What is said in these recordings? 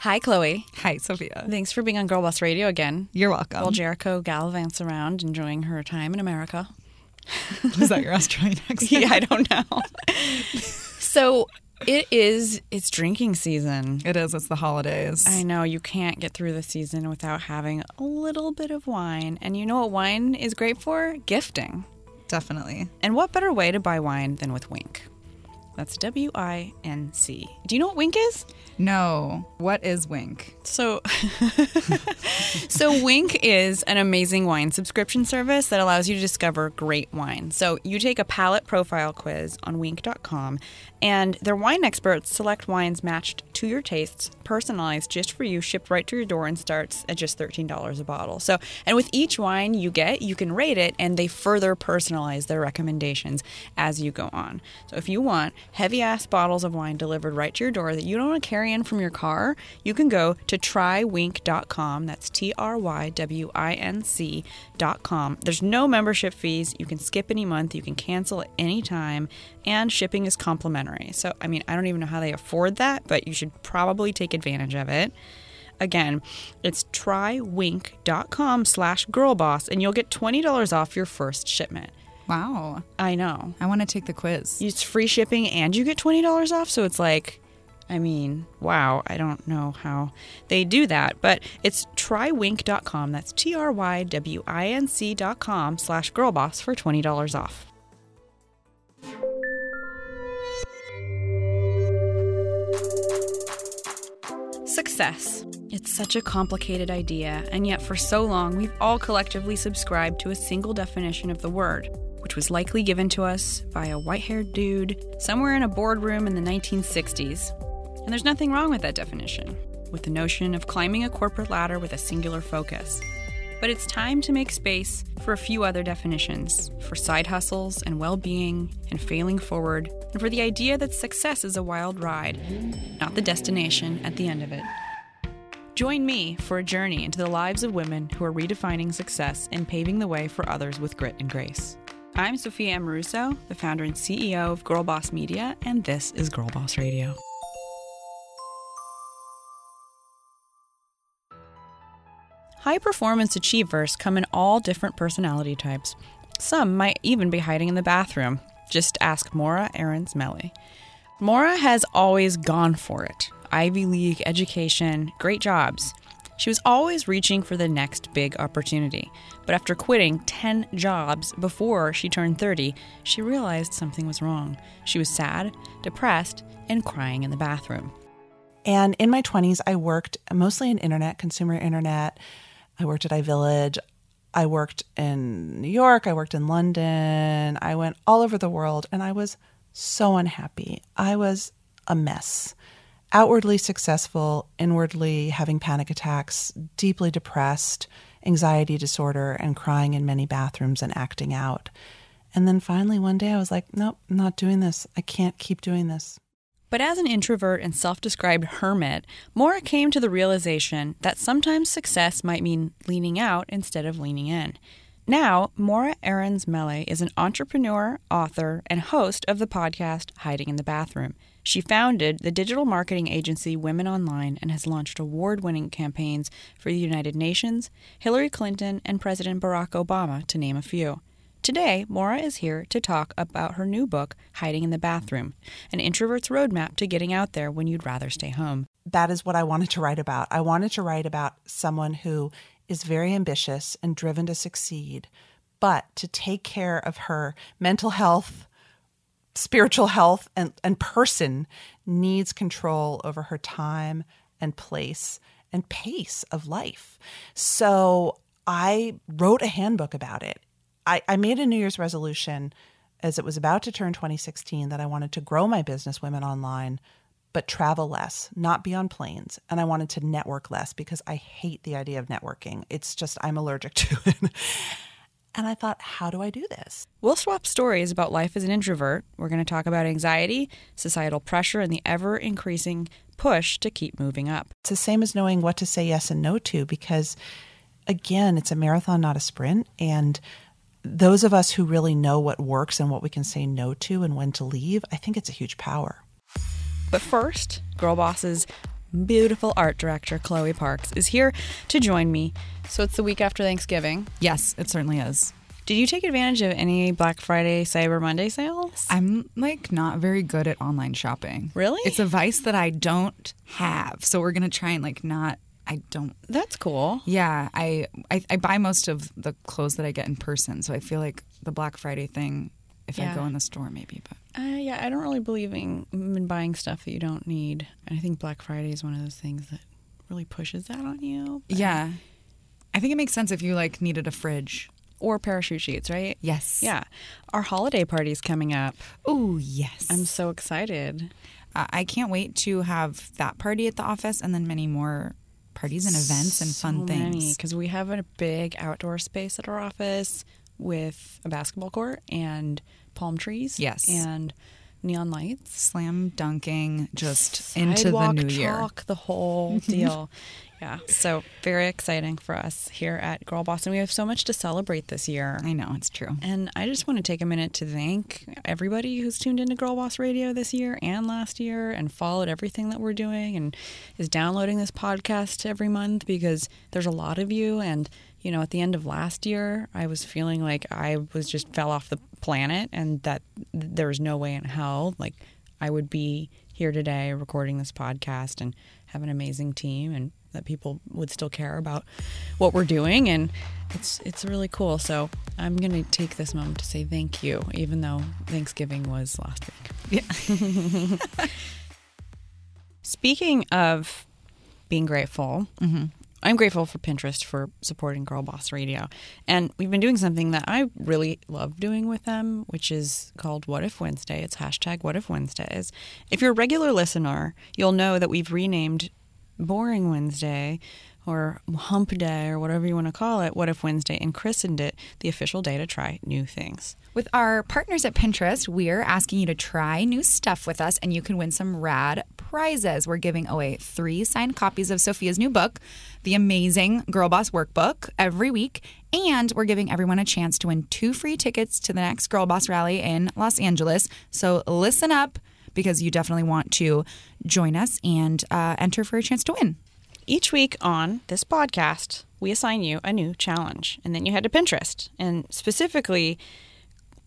Hi, Chloe. Hi, Sophia. Thanks for being on Girl Boss Radio again. You're welcome. While Jericho gallivants around enjoying her time in America. Is that your Australian accent? yeah, I don't know. so it is, it's drinking season. It is. It's the holidays. I know you can't get through the season without having a little bit of wine. And you know what wine is great for? Gifting. Definitely. And what better way to buy wine than with Winc? That's W I N C. Do you know what Winc is? No. What is Winc? So, so Winc is an amazing wine subscription service that allows you to discover great wine. So you take a palate profile quiz on winc.com and their wine experts select wines matched to your tastes, personalized just for you, shipped right to your door, and starts at just thirteen dollars a bottle. So, and with each wine you get, you can rate it, and they further personalize their recommendations as you go on. So, if you want heavy ass bottles of wine delivered right to your door that you don't want to carry in from your car, you can go to trywinc.com. That's T R Y W I N C.com. There's no membership fees. You can skip any month, you can cancel at any time, and shipping is complimentary. So, I mean, I don't even know how they afford that, but you should probably take advantage of it. Again, it's trywinc.com slash girlboss, and you'll get $20 off your first shipment. Wow. I know. I want to take the quiz. It's free shipping and you get $20 off. So it's like, I mean, wow, I don't know how they do that, but it's trywinc.com. That's T R Y W I N C.com slash girlboss for $20 off. Success. It's such a complicated idea, and yet for so long we've all collectively subscribed to a single definition of the word, which was likely given to us by a white haired dude somewhere in a boardroom in the 1960s. And there's nothing wrong with that definition, with the notion of climbing a corporate ladder with a singular focus. But it's time to make space for a few other definitions for side hustles and well being and failing forward, and for the idea that success is a wild ride, not the destination at the end of it. Join me for a journey into the lives of women who are redefining success and paving the way for others with grit and grace. I'm Sophia Amoruso, the founder and CEO of Girl Boss Media, and this is Girl Boss Radio. High performance achievers come in all different personality types. Some might even be hiding in the bathroom. Just ask Morra Aarons Mele. Morra has always gone for it Ivy League education, great jobs. She was always reaching for the next big opportunity. But after quitting 10 jobs before she turned 30, she realized something was wrong. She was sad, depressed, and crying in the bathroom. And in my 20s, I worked mostly in internet, consumer internet. I worked at iVillage. I worked in New York. I worked in London. I went all over the world and I was so unhappy. I was a mess. Outwardly successful, inwardly having panic attacks, deeply depressed, anxiety disorder, and crying in many bathrooms and acting out. And then finally, one day, I was like, nope, I'm not doing this. I can't keep doing this. But as an introvert and self described hermit, Morra came to the realization that sometimes success might mean leaning out instead of leaning in. Now, Morra Aarons Mele is an entrepreneur, author, and host of the podcast Hiding in the Bathroom. She founded the digital marketing agency Women Online and has launched award winning campaigns for the United Nations, Hillary Clinton, and President Barack Obama, to name a few. Today, Morra is here to talk about her new book, Hiding in the Bathroom An Introvert's Roadmap to Getting Out There When You'd Rather Stay Home. That is what I wanted to write about. I wanted to write about someone who is very ambitious and driven to succeed, but to take care of her mental health, spiritual health, and, and person needs control over her time and place and pace of life. So I wrote a handbook about it. I, I made a New Year's resolution as it was about to turn 2016 that I wanted to grow my business, Women Online, but travel less, not be on planes. And I wanted to network less because I hate the idea of networking. It's just, I'm allergic to it. And I thought, how do I do this? We'll swap stories about life as an introvert. We're going to talk about anxiety, societal pressure, and the ever increasing push to keep moving up. It's the same as knowing what to say yes and no to because, again, it's a marathon, not a sprint. And those of us who really know what works and what we can say no to and when to leave, I think it's a huge power. But first, Girl Boss's beautiful art director, Chloe Parks, is here to join me. So it's the week after Thanksgiving. Yes, it certainly is. Did you take advantage of any Black Friday, Cyber Monday sales? I'm like not very good at online shopping. Really? It's a vice that I don't have. So we're going to try and like not I don't That's cool. Yeah, I, I I buy most of the clothes that I get in person. So I feel like the Black Friday thing if Yeah. I go in the store maybe, but Uh, yeah, I don't really believe in, in buying stuff that you don't need. And I think Black Friday is one of those things that really pushes that on you. yeah. I think it makes sense if you like needed a fridge. Or parachute sheets, right? Yes. Yeah. Our holiday party's coming up. Oh, yes. I'm so excited. I I can't wait to have that party at the office and then many more parties and events and fun things. Because we have a big outdoor space at our office with a basketball court and palm trees. Yes. And neon lights. Slam dunking just into the Sidewalk new year. chalk, the whole deal. yeah. So very exciting for us here at Girl Boss. And we have so much to celebrate this year. I know, it's true. And I just want to take a minute to thank everybody who's tuned into Girl Boss Radio this year and last year and followed everything that we're doing and is downloading this podcast every month because there's a lot of you. And, you know, at the end of last year, I was feeling like I was just fell off the planet and that there was no way in hell, like, I would be here today recording this podcast and have an amazing team and that people would still care about what we're doing and it's it's really cool. So I'm gonna take this moment to say thank you, even though Thanksgiving was last week. Yeah. Speaking of being grateful, mm-hmm. I'm grateful for Pinterest for supporting Girl Boss Radio. And we've been doing something that I really love doing with them, which is called What If Wednesday. It's hashtag What If Wednesdays. If you're a regular listener, you'll know that we've renamed Boring Wednesday or Hump Day or whatever you want to call it, What If Wednesday, and christened it the official day to try new things. With our partners at Pinterest, we're asking you to try new stuff with us and you can win some rad prizes. We're giving away three signed copies of Sophia's new book, The Amazing Girl Boss Workbook, every week. And we're giving everyone a chance to win two free tickets to the next Girl Boss Rally in Los Angeles. So listen up because you definitely want to join us and uh, enter for a chance to win. Each week on this podcast, we assign you a new challenge, and then you head to Pinterest. And specifically,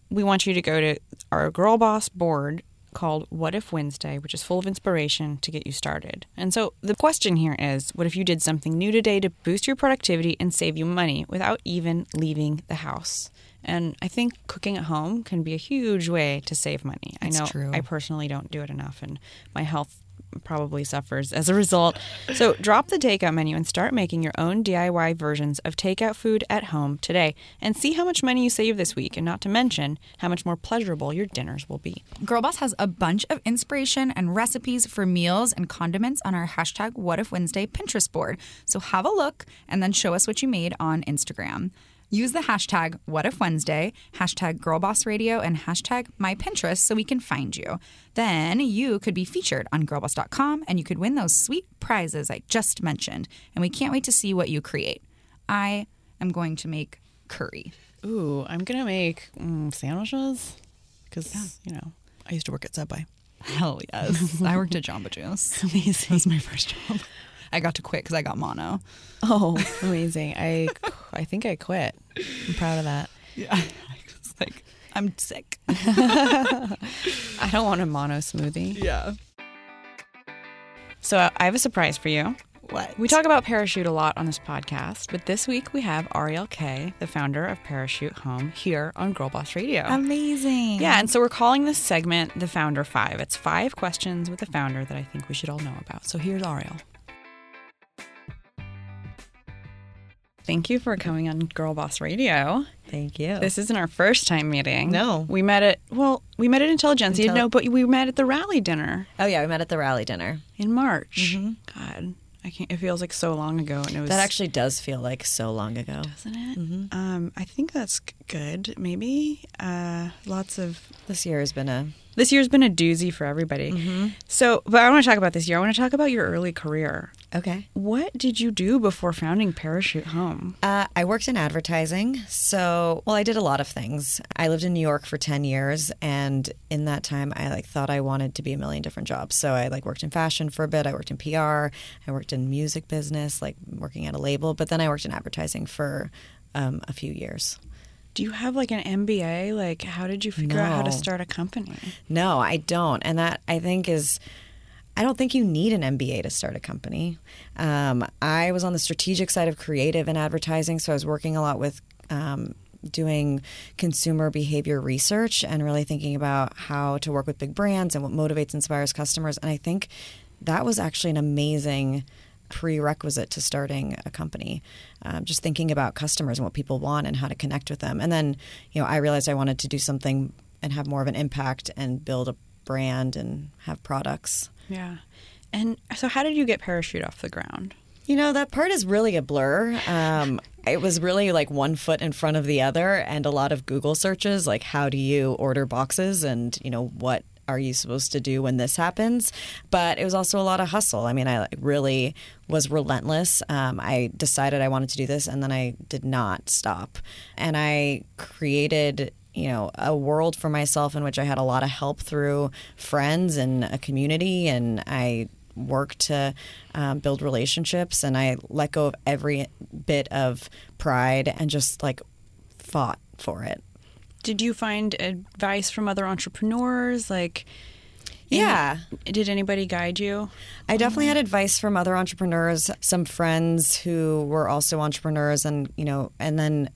we want you to go to our Girl Boss board called What If Wednesday, which is full of inspiration to get you started. And so the question here is what if you did something new today to boost your productivity and save you money without even leaving the house? And I think cooking at home can be a huge way to save money. It's I know true. I personally don't do it enough, and my health probably suffers as a result. So drop the takeout menu and start making your own DIY versions of takeout food at home today and see how much money you save this week, and not to mention how much more pleasurable your dinners will be. Girlboss has a bunch of inspiration and recipes for meals and condiments on our hashtag What If Wednesday Pinterest board. So have a look and then show us what you made on Instagram. Use the hashtag What If Wednesday, hashtag GirlBossRadio, and hashtag My Pinterest so we can find you. Then you could be featured on girlboss.com and you could win those sweet prizes I just mentioned. And we can't wait to see what you create. I am going to make curry. Ooh, I'm gonna make mm, sandwiches because you know I used to work at Subway. Hell yes. I worked at Jamba Juice. Amazing. That was my first job. I got to quit because I got mono. Oh, amazing! I I think I quit. I'm proud of that. Yeah. I was like, I'm sick. I don't want a mono smoothie. Yeah. So I have a surprise for you. What? We talk about Parachute a lot on this podcast, but this week we have Ariel Kaye, the founder of Parachute Home, here on Girl Boss Radio. Amazing. yeah, and so we're calling this segment the Founder Five. It's five questions with the founder that I think we should all know about. So here's Ariel. Thank you for coming on Girl Boss Radio. Thank you. This isn't our first time meeting. No. We met at, well, we met at Intelligentsia, Intel- no, but we met at the rally dinner oh yeah, we met at the rally dinner. in March. God, I can't, it feels like so long ago. And it was. That actually does feel like so long ago. doesn't it? Um, I think that's good. Maybe uh, lots of This year has been a This year's been a doozy for everybody. So, but I want to talk about this year. I want to talk about your early career. Okay. What did you do before founding Parachute Home? Uh, I worked in advertising. So, well, I did a lot of things. I lived in New York for 10 years. And in that time, I like thought I wanted to be a million different jobs. So I like worked in fashion for a bit. I worked in PR. I worked in music business, like working at a label. But then I worked in advertising for um, a few years. Do you have like an MBA? Like, how did you figure out how to start a company? No, I don't. And that I think is, I don't think you need an MBA to start a company. Um, I was on the strategic side of creative and advertising, so I was working a lot with. Um, doing consumer behavior research and really thinking about how to work with big brands and what motivates inspires customers and i think that was actually an amazing prerequisite to starting a company um, just thinking about customers and what people want and how to connect with them and then you know i realized i wanted to do something and have more of an impact and build a brand and have products Yeah. And so, how did you get Parachute off the ground? you know that part is really a blur um, it was really like one foot in front of the other and a lot of google searches like how do you order boxes and you know what are you supposed to do when this happens? But it was also a lot of hustle. I mean i really was relentless. Um, i decided i wanted to do this and then i did not stop. And i created you know a world for myself in which i had a lot of help through friends and a community and i worked to um, build relationships and I let go of every bit of pride and just like fought for it. Did you find advice from other entrepreneurs? Like, Yeah. did anybody guide you? I definitely had advice from other entrepreneurs, some friends who were also entrepreneurs and you know and then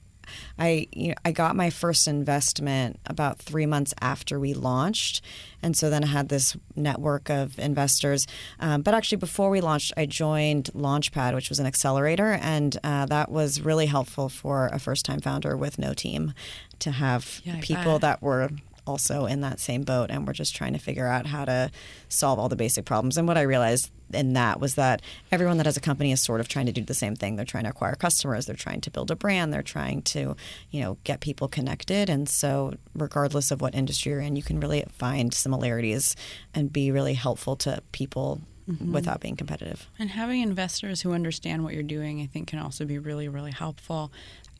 I you know, I got my first investment about 3 months after we launched. And so then I had this network of investors. Um, but actually before we launched I joined Launchpad which was an accelerator. And uh, that was really helpful for a first time founder with no team to have Yeah, people bet. that were also in that same boat and we're just trying to figure out how to solve all the basic problems. And what i realized in that was that everyone that has a company is sort of trying to do the same thing. They're trying to acquire customers. They're trying to build a brand. They're trying to you know get people connected. And so regardless of what industry you're in you can really find similarities and be really helpful to people mm-hmm. without being competitive. And having investors who understand what you're doing, I think, can also be really, really helpful.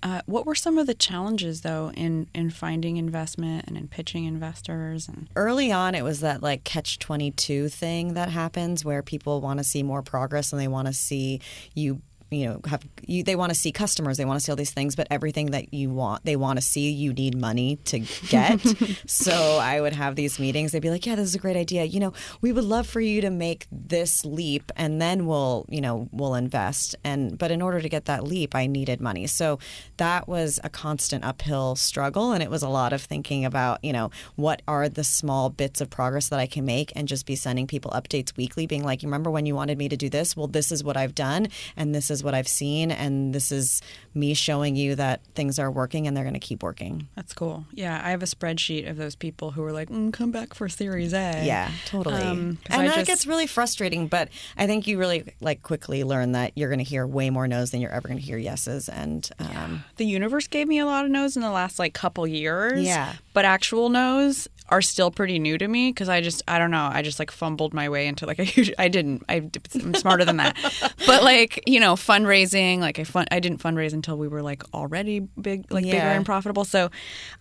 Uh, what were some of the challenges, though, in in finding investment and in pitching investors? And early on it was that like catch 22 thing that happens where people want to see more progress and they want to see you you know have you they want to see customers they want to see all these things but everything that you want they want to see you need money to get. So i would have these meetings they'd be like yeah this is a great idea. You know we would love for you to make this leap and then we'll you know we'll invest. And but in order to get that leap i needed money. So that was a constant uphill struggle and it was a lot of thinking about you know what are the small bits of progress that i can make and just be sending people updates weekly being like you remember when you wanted me to do this? Well this is what i've done and this is what i've seen and this is me showing you that things are working and they're going to keep working that's cool. Yeah, I have a spreadsheet of those people who were like, mm, "Come back for Series A." Yeah, totally. Um, and I that just- gets really frustrating, but I think you really like quickly learn that you're going to hear way more no's than you're ever going to hear yeses. And um, the universe gave me a lot of no's in the last like couple years. Yeah. But actual no's are still pretty new to me because I just I don't know I just like fumbled my way into like a huge I didn't I, I'm smarter than that but like you know fundraising like I fun I didn't fundraise until we were like already big like bigger and profitable so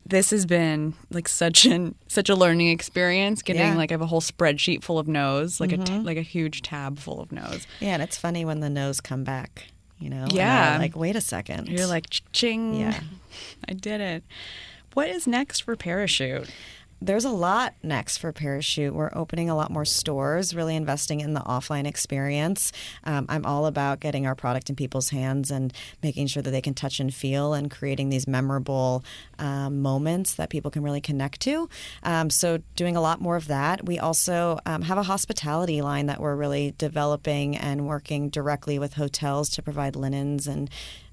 this has been like such an such a learning experience getting Yeah. like I have a whole spreadsheet full of no's like a t- mm-hmm. like a huge tab full of no's yeah, and it's funny when the no's come back. You know, Yeah. like wait a second, you're like ching Yeah. I did it what is next for parachute There's a lot next for Parachute. We're opening a lot more stores, really investing in the offline experience. Um, I'm all about getting our product in people's hands and making sure that they can touch and feel and creating these memorable um, moments that people can really connect to. Um, so, doing a lot more of that. We also um, have a hospitality line that we're really developing and working directly with hotels to provide linens and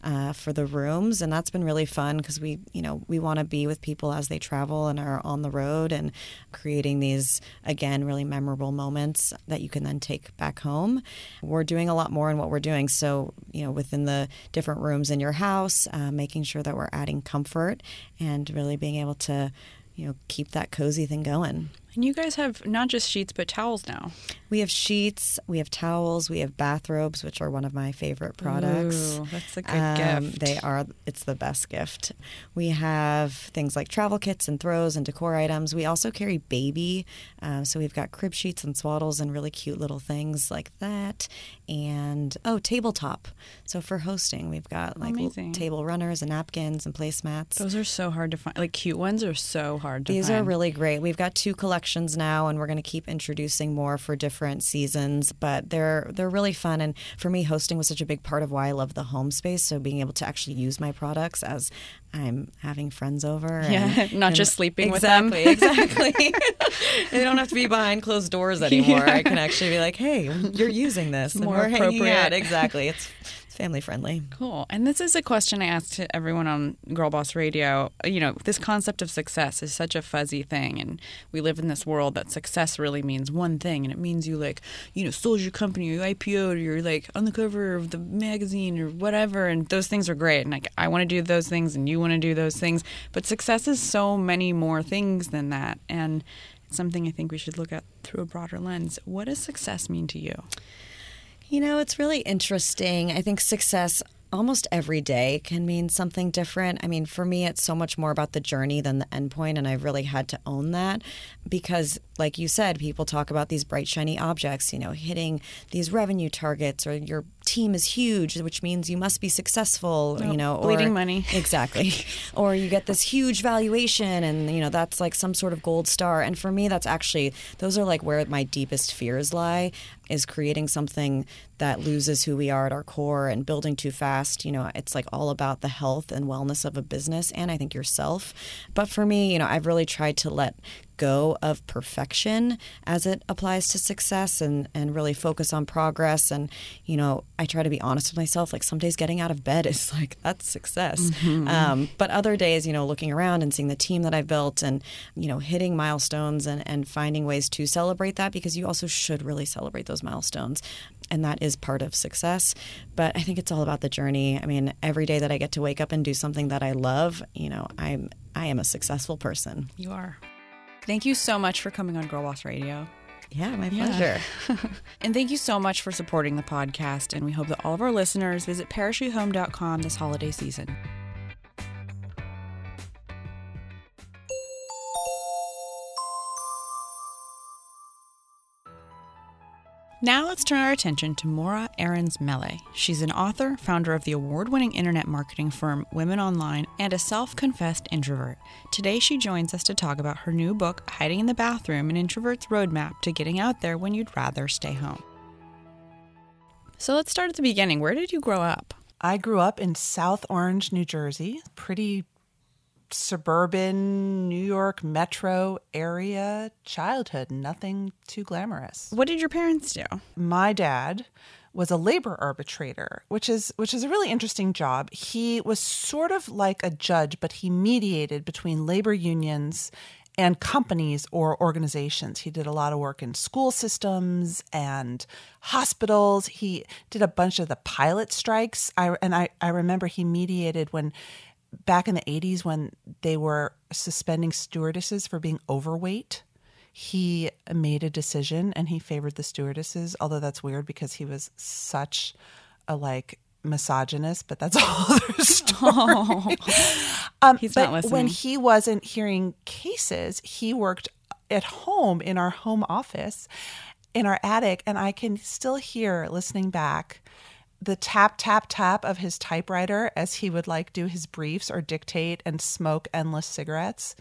uh, for the rooms, and that's been really fun because we, you know, we want to be with people as they travel and are on the road, and creating these again really memorable moments that you can then take back home. We're doing a lot more in what we're doing, so you know, within the different rooms in your house, uh, making sure that we're adding comfort and really being able to, you know, keep that cozy thing going. And you guys have not just sheets but towels now. We have sheets, we have towels, we have bathrobes, which are one of my favorite products. Ooh, that's a good Um, gift. They are. It's the best gift. We have things like travel kits and throws and decor items. We also carry baby, uh, so we've got crib sheets and swaddles and really cute little things like that. And oh, tabletop. So for hosting, we've got like l- Amazing. table runners and napkins and placemats. Those are so hard to find. Like cute ones are so hard to These find. These are really great. We've got two collections now, and we're going to keep introducing more for different seasons. But they're they're really fun, and for me, hosting was such a big part of why I love the home space. So being able to actually use my products as I'm having friends over, Yeah, and- not and- just sleeping with them. exactly, Exactly. they don't have to be behind closed doors anymore. Yeah. I can actually be like, "Hey, you're using this, More appropriate. out." Exactly. It's family friendly. Cool. And this is a question I ask to everyone on Girl Boss Radio. You know, this concept of success is such a fuzzy thing. And we live in this world that success really means one thing. And it means you, like, you know, sold your company or you IPO'd or you're, like, on the cover of the magazine or whatever. And those things are great. And, like, I want to do those things and you want to do those things. But success is so many more things than that. And it's something I think we should look at through a broader lens. What does success mean to you? You know, it's really interesting. I think success almost every day can mean something different. I mean, for me, it's so much more about the journey than the end point, and I've really had to own that because, like you said, people talk about these bright, shiny objects, you know, hitting these revenue targets, or your team is huge, which means you must be successful, you know, or bleeding money. Exactly. or you get this huge valuation and you know that's like some sort of gold star and for me that's actually those are like where my deepest fears lie is creating something that loses who we are at our core and building too fast. You know, it's like all about the health and wellness of a business and I think yourself. But for me, you know, I've really tried to let go of perfection as it applies to success and, and really focus on progress. And, you know, I try to be honest with myself. Like some days getting out of bed is like, that's success. Um, but other days, you know, looking around and seeing the team that I've built and, you know, hitting milestones and, and finding ways to celebrate that because you also should really celebrate those milestones. And that is part of success. But I think it's all about the journey. I mean, every day that I get to wake up and do something that I love, you know, I'm I am a successful person. You are. Thank you so much for coming on Girl Boss Radio. Yeah, my Yeah. pleasure. And thank you so much for supporting the podcast. And we hope that all of our listeners visit parachutehome.com this holiday season. Now let's turn our attention to Morra Aarons Mele. She's an author, founder of the award winning internet marketing firm Women Online, and a self confessed introvert. Today she joins us to talk about her new book, Hiding in the Bathroom An Introvert's Roadmap to Getting Out There When You'd Rather Stay Home. So let's start at the beginning. Where did you grow up? I grew up in South Orange, New Jersey, pretty suburban New York metro area childhood, nothing too glamorous. What did your parents do? My dad was a labor arbitrator, which is which is a really interesting job. He was sort of like a judge, but he mediated between labor unions and companies or organizations. He did a lot of work in school systems and hospitals. He did a bunch of the pilot strikes. I and I, I remember he mediated when back in the 80s when they were suspending stewardesses for being overweight he made a decision and he favored the stewardesses although that's weird because he was such a like misogynist but that's a whole other story um, He's but not listening. when he wasn't hearing cases he worked at home in our home office in our attic and i can still hear listening back the tap tap tap of his typewriter as he would like do his briefs or dictate and smoke endless cigarettes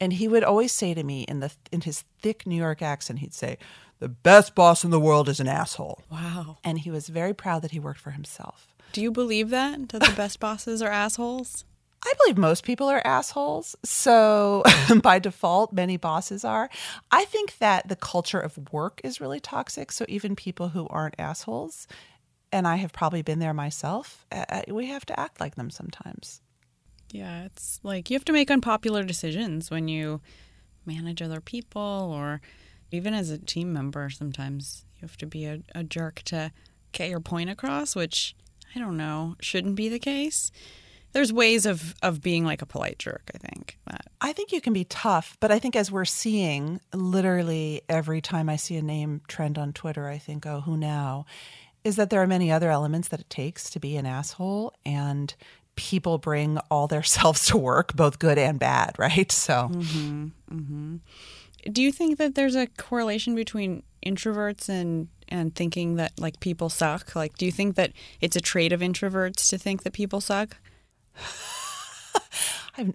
and he would always say to me in the in his thick new york accent he'd say the best boss in the world is an asshole Wow. and he was very proud that he worked for himself Do you believe that? That the best bosses are assholes? I believe most people are assholes. So, by default, many bosses are. I think that the culture of work is really toxic. So, even people who aren't assholes, and I have probably been there myself, uh, we have to act like them sometimes. Yeah, it's like you have to make unpopular decisions when you manage other people or even as a team member. Sometimes you have to be a, a jerk to get your point across, which I don't know, shouldn't be the case. there's ways of of being like a polite jerk. I think that I think you can be tough, but I think as we're seeing, literally every time I see a name trend on Twitter, I think, oh, who now? Is that there are many other elements that it takes to be an asshole, and people bring all their selves to work, both good and bad, right? So, mm-hmm, mm-hmm. do you think that there's a correlation between introverts and and thinking that like people suck? Like, do you think that it's a trait of introverts to think that people suck?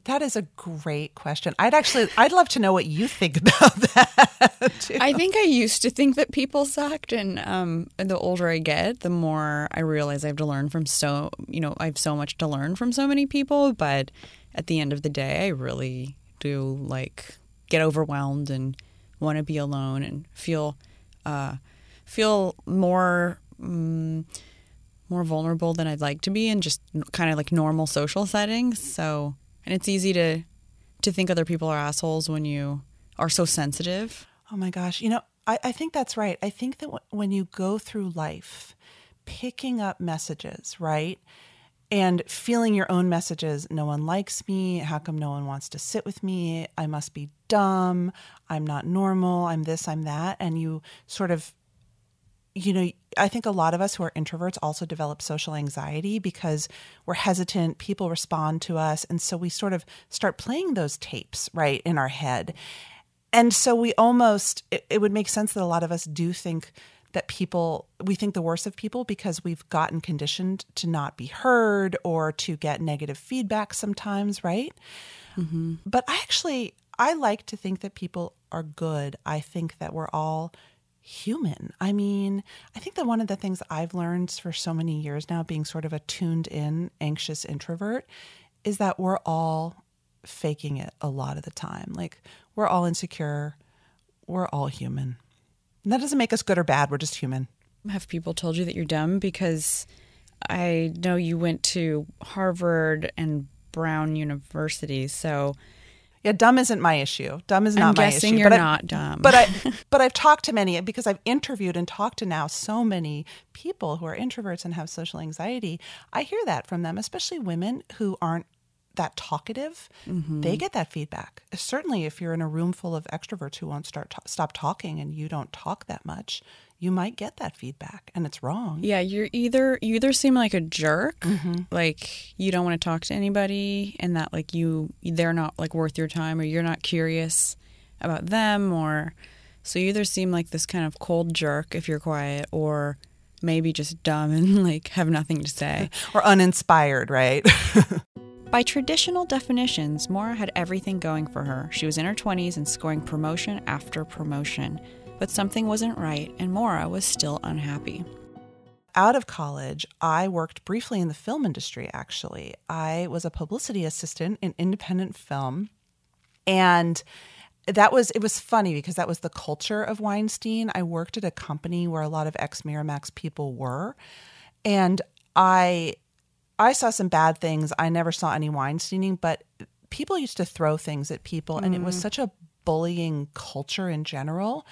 That is a great question. I'd actually, I'd love to know what you think about that. too. I think I used to think that people sucked, and um, the older I get, the more I realize I have to learn from so you know I have so much to learn from so many people. But at the end of the day, I really do like get overwhelmed and want to be alone and feel uh, feel more. Um, more vulnerable than I'd like to be in just kind of like normal social settings. So, and it's easy to to think other people are assholes when you are so sensitive. Oh my gosh. You know, I, I think that's right. I think that w- when you go through life, picking up messages, right? And feeling your own messages, no one likes me. How come no one wants to sit with me? I must be dumb. I'm not normal. I'm this, I'm that. And you sort of you know, I think a lot of us who are introverts also develop social anxiety because we're hesitant, people respond to us. And so we sort of start playing those tapes, right, in our head. And so we almost, it, it would make sense that a lot of us do think that people, we think the worst of people because we've gotten conditioned to not be heard or to get negative feedback sometimes, right? Mm-hmm. But I actually, I like to think that people are good. I think that we're all human. I mean, I think that one of the things I've learned for so many years now, being sort of a tuned in, anxious introvert, is that we're all faking it a lot of the time. Like, we're all insecure, we're all human. And that doesn't make us good or bad, we're just human. Have people told you that you're dumb? Because I know you went to Harvard and Brown University, so Yeah, dumb isn't my issue. Dumb is not I'm my guessing issue. you're but I- not dumb. but I but I've talked to many because I've interviewed and talked to now so many people who are introverts and have social anxiety. I hear that from them, especially women who aren't that talkative. Mm-hmm. They get that feedback. Certainly, if you're in a room full of extroverts who won't start ta- stop talking and you don't talk that much, you might get that feedback, and it's wrong. yeah, you're either you either seem like a jerk, Mm-hmm. like you don't want to talk to anybody, and that like you they're not like worth your time, or you're not curious about them, or so you either seem like this kind of cold jerk if you're quiet, or maybe just dumb and like have nothing to say. Or uninspired, right? By traditional definitions, Morra had everything going for her. She was in her 20s and scoring promotion after promotion. But something wasn't right, and Morra was still unhappy. out of college, I worked briefly in the film industry, actually. I was a publicity assistant in independent film. And that was, it was funny because that was the culture of Weinstein. I worked at a company where a lot of ex Miramax people were. And I, I saw some bad things. I never saw any Weinsteining, but people used to throw things at people. And it was mm. such a bullying culture in general.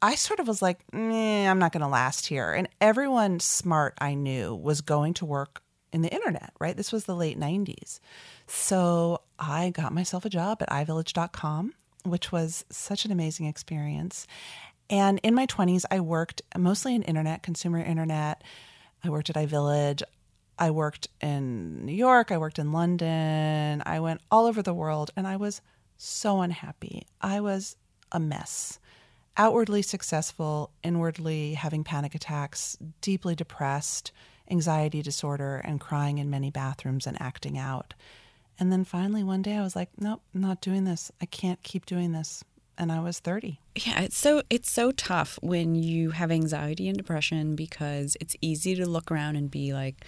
I sort of was like, I'm not going to last here. And everyone smart I knew was going to work in the internet, right? This was the late 90s. So I got myself a job at iVillage.com, which was such an amazing experience. And in my 20s, I worked mostly in internet, consumer internet. I worked at iVillage. I worked in New York. I worked in London. I went all over the world and I was so unhappy. I was a mess outwardly successful, inwardly having panic attacks, deeply depressed, anxiety disorder, and crying in many bathrooms and acting out. And then finally, one day, I was like, nope, I'm not doing this. I can't keep doing this. And I was 30. Yeah, it's so it's so tough when you have anxiety and depression because it's easy to look around and be like,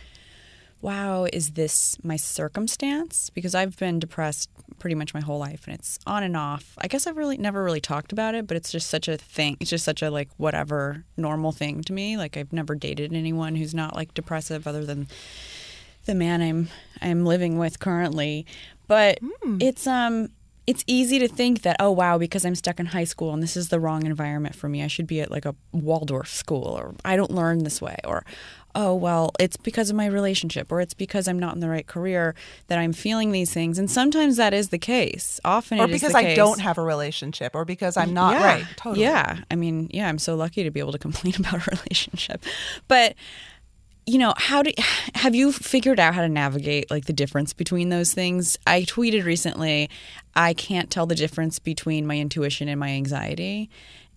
"Wow, is this my circumstance?" Because I've been depressed pretty much my whole life and it's on and off. I guess I've really never really talked about it, but it's just such a thing. It's just such a like whatever normal thing to me. Like I've never dated anyone who's not like depressive other than the man I'm I'm living with currently. But it's um it's easy to think that oh wow because i'm stuck in high school and this is the wrong environment for me i should be at like a waldorf school or i don't learn this way or oh well it's because of my relationship or it's because i'm not in the right career that i'm feeling these things and sometimes that is the case often or it is because I case. don't have a relationship, or because I'm mm, not yeah. right. Totally. Yeah. I mean, yeah, I'm so lucky to be able to complain about a relationship. But you know, how do have you figured out how to navigate like the difference between those things? I tweeted recently, I can't tell the difference between my intuition and my anxiety.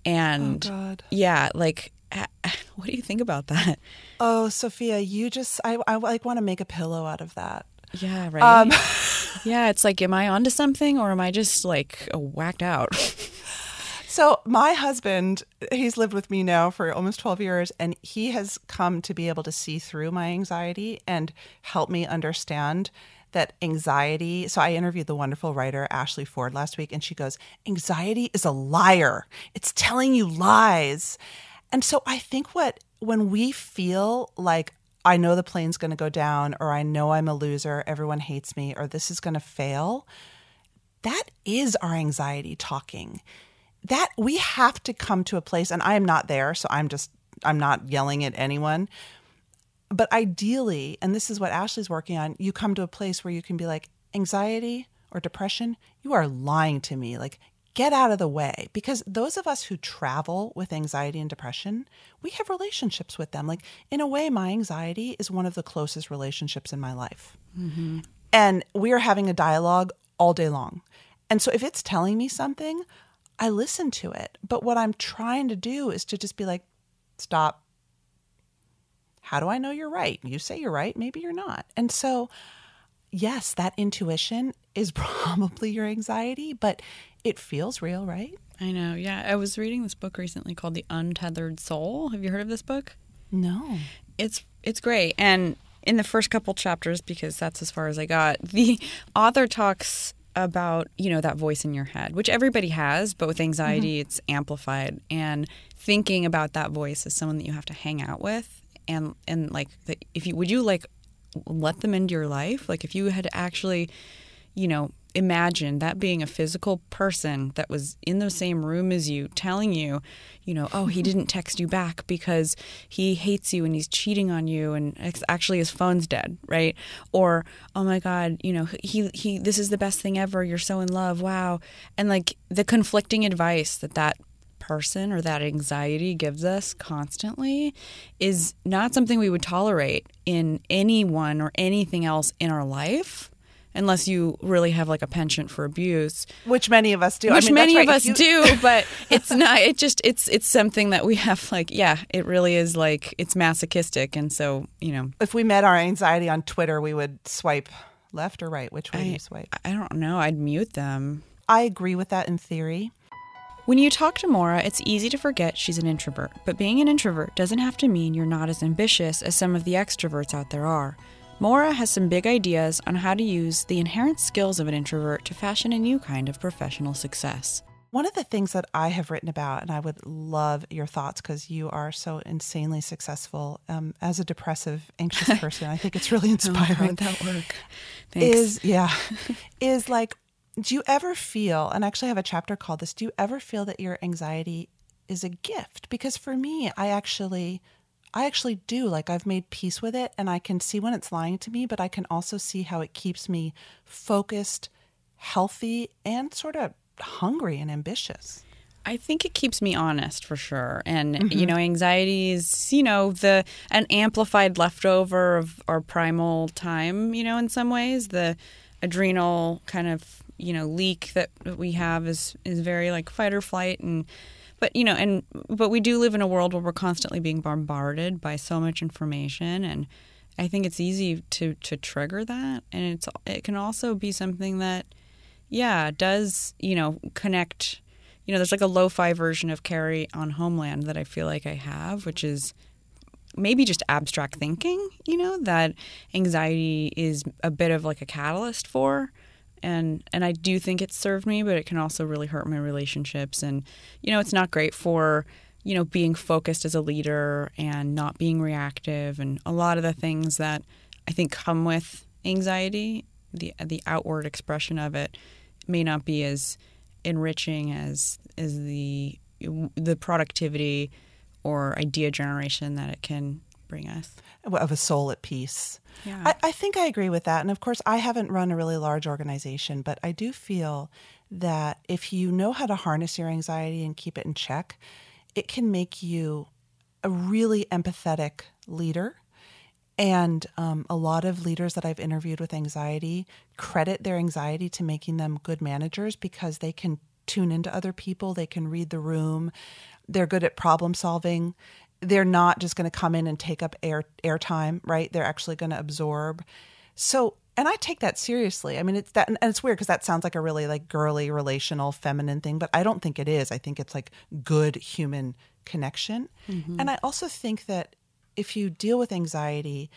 And Oh, yeah, like what do you think about that? Oh, Sophia, you just I I like want to make a pillow out of that. Yeah, right. Um, yeah, it's like, am I onto something or am I just like whacked out? So my husband, he's lived with me now for almost 12 years and he has come to be able to see through my anxiety and help me understand that anxiety. So I interviewed the wonderful writer Ashley Ford last week and she goes, "Anxiety is a liar. It's telling you lies." And so I think what when we feel like I know the plane's going to go down or I know I'm a loser, everyone hates me or this is going to fail, that is our anxiety talking. That we have to come to a place and i am not there so i'm just i'm not yelling at anyone. But ideally and this is what ashley's working on you come to a place where you can be like anxiety or depression? You are lying to me. Like get out of the way because those of us who travel with anxiety and depression we have relationships with them like in a way my anxiety is one of the closest relationships in my life mm-hmm. and we are having a dialogue all day long. And so if it's telling me something, I listen to it. But what I'm trying to do is to just be like, stop. How do I know you're right? You say you're right, maybe you're not. And so, yes, that intuition is probably your anxiety, but it feels real, right? I know. Yeah, I was reading this book recently called The Untethered Soul. Have you heard of this book? No. it's it's great and in the first couple chapters because that's as far as i got the author talks about you know that voice in your head which everybody has but with anxiety mm-hmm. it's amplified and thinking about that voice as someone that you have to hang out with and and like if you would you like let them into your life like if you had actually you know imagine that being a physical person that was in the same room as you telling you you know oh he didn't text you back because he hates you and he's cheating on you and actually his phone's dead right? Or oh my god you know he he this is the best thing ever you're so in love wow. And like the conflicting advice that that person or that anxiety gives us constantly is not something we would tolerate in anyone or anything else in our life unless you really have like a penchant for abuse Which many of us do. I which mean, many right. of us you- do but it's not it just it's it's something that we have like yeah it really is like it's masochistic and so you know If we met our anxiety on Twitter, we would swipe left or right. Which way do you swipe? I don't know i'd mute them I agree with that in theory. When you talk to Morra, it's easy to forget she's an introvert, but being an introvert doesn't have to mean you're not as ambitious as some of the extroverts out there are. Morra has some big ideas on how to use the inherent skills of an introvert to fashion a new kind of professional success. One of the things that I have written about, and I would love your thoughts because you are so insanely successful um, as a depressive, anxious person. I think it's really inspiring. that work? Thanks. is yeah, is like, do you ever feel? And I actually have a chapter called this. Do you ever feel that your anxiety is a gift? Because for me, I actually. I actually do. Like, I've made peace with it and I can see when it's lying to me, but I can also see how it keeps me focused, healthy, and sort of hungry and ambitious. I think it keeps me honest for sure. And you mm-hmm. know, anxiety is, you know, the an amplified leftover of our primal time, you know, in some ways. The adrenal kind of, you know, leak that we have is is very like fight or flight and but you know, and but we do live in a world where we're constantly being bombarded by so much information and I think it's easy to to trigger that and it's it can also be something that yeah, does, you know, connect you know, there's like a lo-fi version of Carrie on Homeland that I feel like I have, which is maybe just abstract thinking, you know, that anxiety is a bit of like a catalyst for. And and I do think it served me, but it can also really hurt my relationships. And you know, it's not great for you know, being focused as a leader and not being reactive. And a lot of the things that I think come with anxiety, the the outward expression of it may not be as enriching as as the the productivity or idea generation that it can bring us. of a soul at peace. Yeah. I, I think I agree with that. And of course, I haven't run a really large organization, but I do feel that if you know how to harness your anxiety and keep it in check, it can make you a really empathetic leader. And um, a lot of leaders that I've interviewed with anxiety credit their anxiety to making them good managers because they can tune into other people, they can read the room, they're good at problem solving. They're not just going to come in and take up air airtime, right? They're actually going to absorb. So, and I take that seriously. I mean, it's that, and it's weird because that sounds like a really like girly, relational, feminine thing, but I don't think it is. I think it's like good human connection. Mm-hmm. And I also think that if you deal with anxiety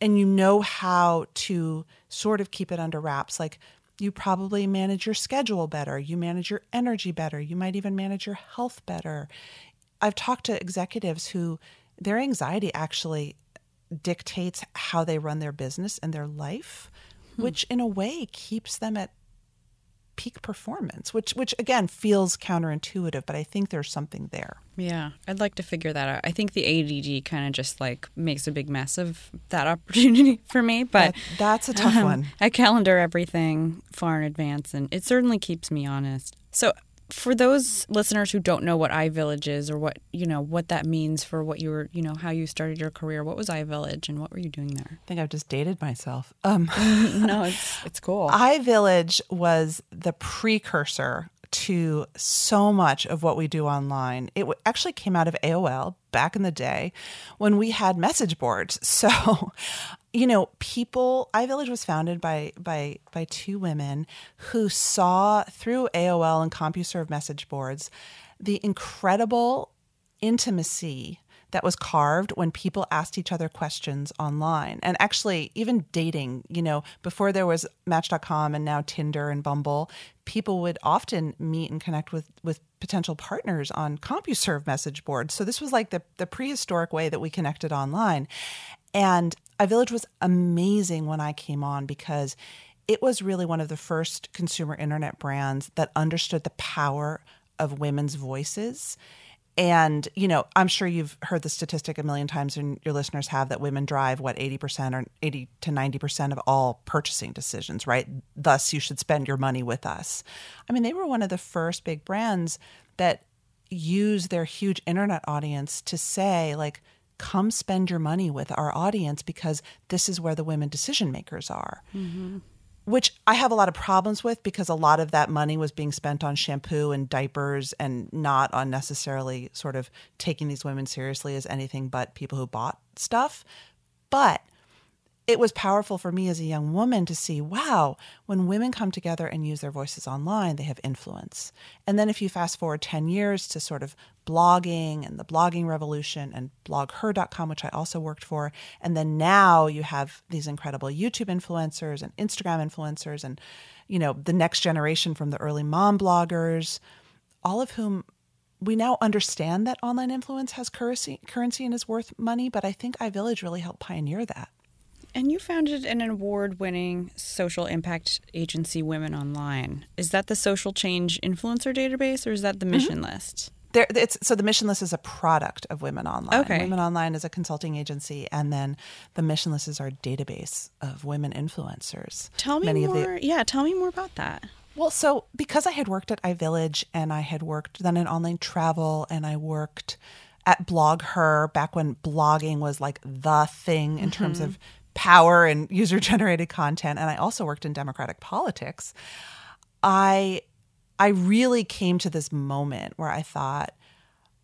and you know how to sort of keep it under wraps, like you probably manage your schedule better, you manage your energy better, you might even manage your health better. I've talked to executives who their anxiety actually dictates how they run their business and their life, which in a way keeps them at peak performance, which which again feels counterintuitive, but I think there's something there. Yeah, I'd like to figure that out. I think the ADD kind of just like makes a big mess of that opportunity for me, but That- that's a tough um, one. I calendar everything far in advance, and it certainly keeps me honest. So, for those listeners who don't know what iVillage is or what you know what that means for what you were, you know, how you started your career, what was iVillage and what were you doing there? I think I've just dated myself. Um, no, it's it's cool. iVillage was the precursor to so much of what we do online. It actually came out of AOL back in the day when we had message boards. So, you know, people iVillage was founded by by by two women who saw through AOL and CompuServe message boards the incredible intimacy that was carved when people asked each other questions online. And actually, even dating, you know, before there was Match.com and now Tinder and Bumble, people would often meet and connect with, with potential partners on CompuServe message boards. So this was like the, the prehistoric way that we connected online. And iVillage was amazing when I came on because it was really one of the first consumer internet brands that understood the power of women's voices. And, you know, I'm sure you've heard the statistic a million times and your listeners have that women drive what 80% or 80 to 90% of all purchasing decisions, right? Thus, you should spend your money with us. I mean, they were one of the first big brands that use their huge internet audience to say, like, come spend your money with our audience because this is where the women decision makers are mm-hmm. which I have a lot of problems with because a lot of that money was being spent on shampoo and diapers and not on necessarily sort of taking these women seriously as anything but people who bought stuff. But it was powerful for me as a young woman to see wow, when women come together and use their voices online, they have influence. And then if you fast forward 10 years to sort of blogging and the blogging revolution and blogher.com, which I also worked for, and then now you have these incredible YouTube influencers and Instagram influencers and you know, the next generation from the early mom bloggers, all of whom we now understand that online influence has currency, currency and is worth money, but I think iVillage really helped pioneer that. And you founded an award winning social impact agency, Women Online. Is that the social change influencer database or is that the mm-hmm. mission list? There, it's so the mission list is a product of Women Online. Okay. Women Online is a consulting agency, and then the mission list is our database of women influencers. Tell me Many of the- more. yeah, tell me more about that. Well, so because I had worked at iVillage and I had worked then in online travel and I worked at BlogHer back when blogging was like the thing in terms mm-hmm. of power and user generated content and I also worked in democratic politics. I I really came to this moment where I thought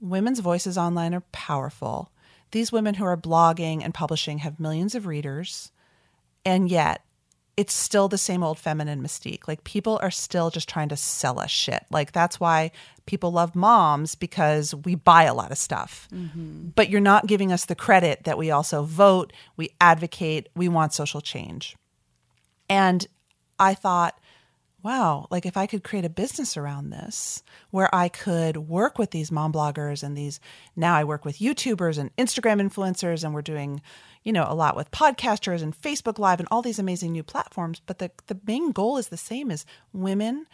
women's voices online are powerful. These women who are blogging and publishing have millions of readers and yet it's still the same old feminine mystique. Like people are still just trying to sell us shit. Like that's why people love moms because we buy a lot of stuff. Mm-hmm. But you're not giving us the credit that we also vote, we advocate, we want social change. And I thought, wow, like if I could create a business around this where I could work with these mom bloggers and these, now I work with YouTubers and Instagram influencers, and we're doing, you know, a lot with podcasters and Facebook Live and all these amazing new platforms. But the, the main goal is the same as women,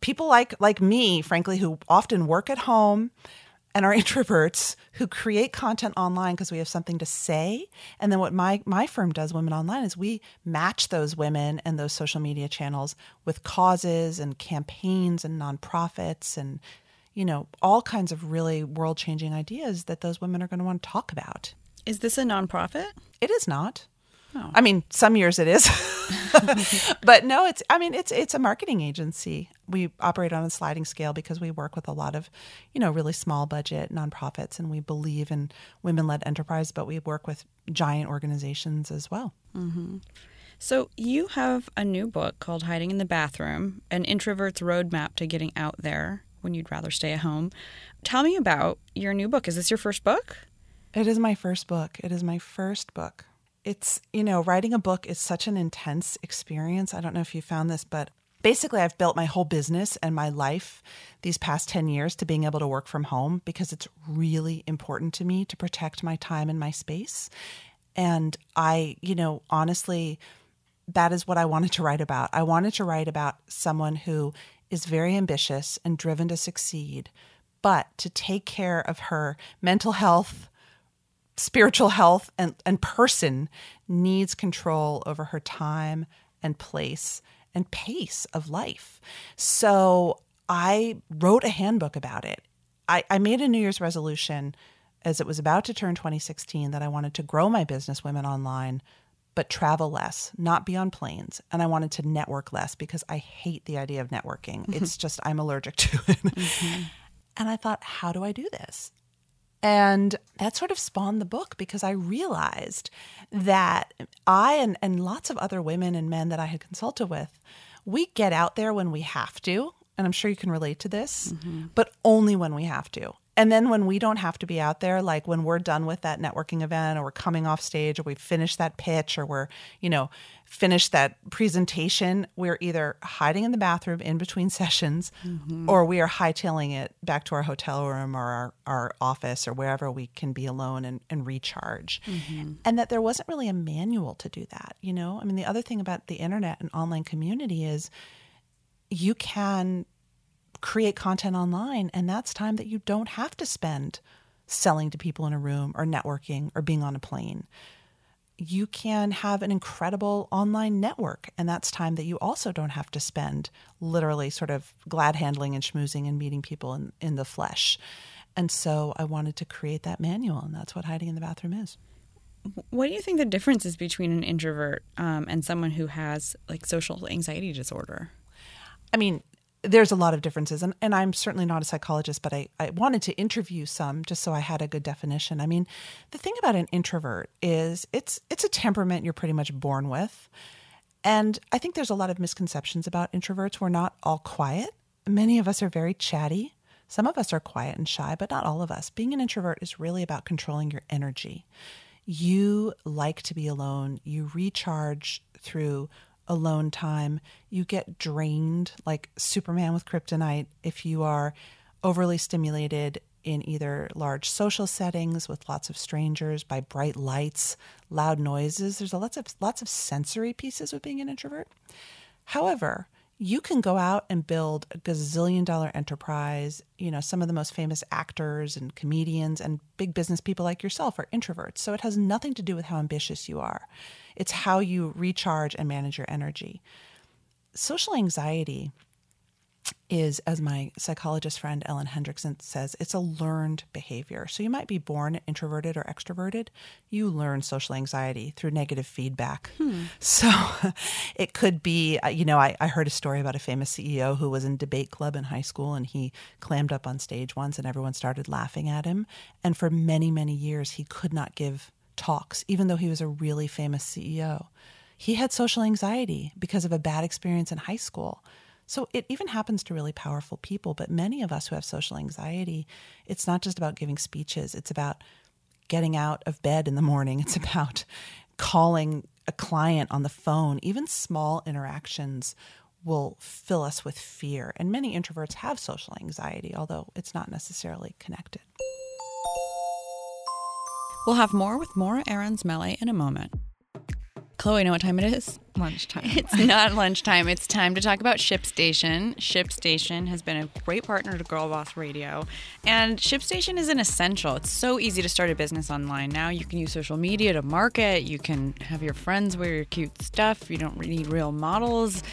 people like like me, frankly, who often work at home and are introverts who create content online because we have something to say. And then what my my firm does, Women Online, is we match those women and those social media channels with causes and campaigns and nonprofits and you know all kinds of really world changing ideas that those women are going to want to talk about. Is this a nonprofit? It is not. Oh. I mean, some years it is, but no, it's. I mean, it's it's a marketing agency. We operate on a sliding scale because we work with a lot of, you know, really small budget nonprofits, and we believe in women led enterprise. But we work with giant organizations as well. Mm-hmm. So you have a new book called "Hiding in the Bathroom: An Introvert's Roadmap to Getting Out There When You'd Rather Stay at Home." Tell me about your new book. Is this your first book? It is my first book. It is my first book it's, you know, writing a book is such an intense experience. I don't know if you found this, but basically I've built my whole business and my life these past 10 years to being able to work from home because it's really important to me to protect my time and my space. And I, you know, honestly, that is what I wanted to write about. I wanted to write about someone who is very ambitious and driven to succeed, but to take care of her mental health, spiritual health and, and person needs control over her time and place and pace of life. So I wrote a handbook about it. I, I made a New Year's resolution as it was about to turn 2016 that I wanted to grow my business, Women Online, but travel less, not be on planes. And I wanted to network less because I hate the idea of networking. Mm-hmm. It's just, I'm allergic to it. Mm-hmm. And I thought, how do I do this? And that sort of spawned the book because I realized that I and, and lots of other women and men that I had consulted with, we get out there when we have to. And I'm sure you can relate to this, mm-hmm. but only when we have to. And then when we don't have to be out there, like when we're done with that networking event or we're coming off stage or we've finished that pitch or we're, you know, finished that presentation, we're either hiding in the bathroom in between sessions mm-hmm. or we are hightailing it back to our hotel room or our, our office or wherever we can be alone and, and recharge. Mm-hmm. And that there wasn't really a manual to do that, you know? I mean, the other thing about the internet and online community is you can create content online. And that's time that you don't have to spend selling to people in a room or networking or being on a plane. You can have an incredible online network, and that's time that you also don't have to spend literally sort of glad handling and schmoozing and meeting people in, in the flesh. And so I wanted to create that manual, and that's what hiding in the bathroom is. What do you think the difference is between an introvert um, and someone who has like social anxiety disorder? I mean, there's a lot of differences and, and i'm certainly not a psychologist but I, I wanted to interview some just so i had a good definition. I mean the thing about an introvert is it's it's a temperament you're pretty much born with. And i think there's a lot of misconceptions about introverts. We're not all quiet. Many of us are very chatty. Some of us are quiet and shy but not all of us. Being an introvert is really about controlling your energy. You like to be alone. You recharge through alone time. You get drained like Superman with kryptonite if you are overly stimulated in either large social settings with lots of strangers by bright lights, loud noises. There's a lots of lots of sensory pieces with being an introvert. However, you can go out and build a gazillion dollar enterprise. You know, some of the most famous actors and comedians and big business people like yourself are introverts. So it has nothing to do with how ambitious you are, it's how you recharge and manage your energy. Social anxiety is, as my psychologist friend Ellen Hendriksen says, it's a learned behavior. So you might be born introverted or extroverted. You learn social anxiety through negative feedback. Hmm. So it could be, uh, you know, I, I heard a story about a famous CEO who was in debate club in high school and he clammed up on stage once and everyone started laughing at him. And for many, many years, he could not give talks, even though he was a really famous CEO. He had social anxiety because of a bad experience in high school. So it even happens to really powerful people. But many of us who have social anxiety, it's not just about giving speeches, it's about getting out of bed in the morning, it's about calling a client on the phone, even small interactions will fill us with fear. And many introverts have social anxiety, although it's not necessarily connected. We'll have more with Morra Aarons Mele in a moment. Chloe, know what time it is? Lunchtime. It's not lunchtime. It's time to talk about ShipStation. ShipStation has been a great partner to Girl Boss Radio. And ShipStation is an essential. It's so easy to start a business online now. You can use social media to market. You can have your friends wear your cute stuff. You don't need real models.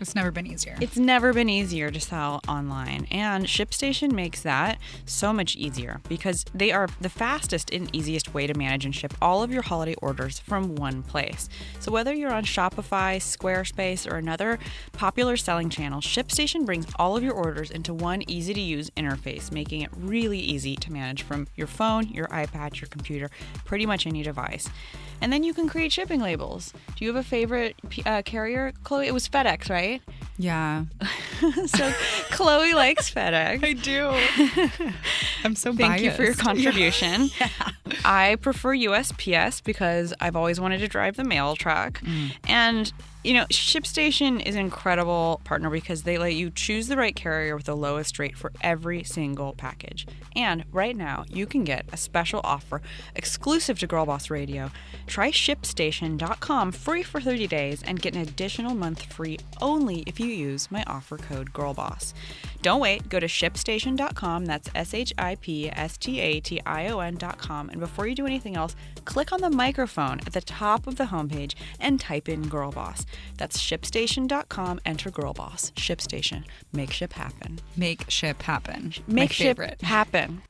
It's never been easier. It's never been easier to sell online, and ShipStation makes that so much easier because they are the fastest and easiest way to manage and ship all of your holiday orders from one place. So, whether you're on Shopify, Squarespace, or another popular selling channel, ShipStation brings all of your orders into one easy to use interface, making it really easy to manage from your phone, your iPad, your computer, pretty much any device. And then you can create shipping labels. Do you have a favorite uh, carrier, Chloe? It was FedEx, right? yeah. so Chloe likes FedEx. I do. I'm so Thank biased. you for your contribution. I prefer USPS because I've always wanted to drive the mail truck. Mm. And you know, ShipStation is an incredible partner because they let you choose the right carrier with the lowest rate for every single package. And right now, you can get a special offer exclusive to Girl Boss Radio. Try ShipStation.com free for 30 days and get an additional month free only if you use my offer code GIRLBOSS. Don't wait, go to ShipStation.com, that's S H I P S T A T I O N.com, and before you do anything else, click on the microphone at the top of the homepage and type in Girl Boss. That's ShipStation.com, enter Girl Boss. ShipStation. Make ship happen. Make ship happen. Make My ship favorite. happen.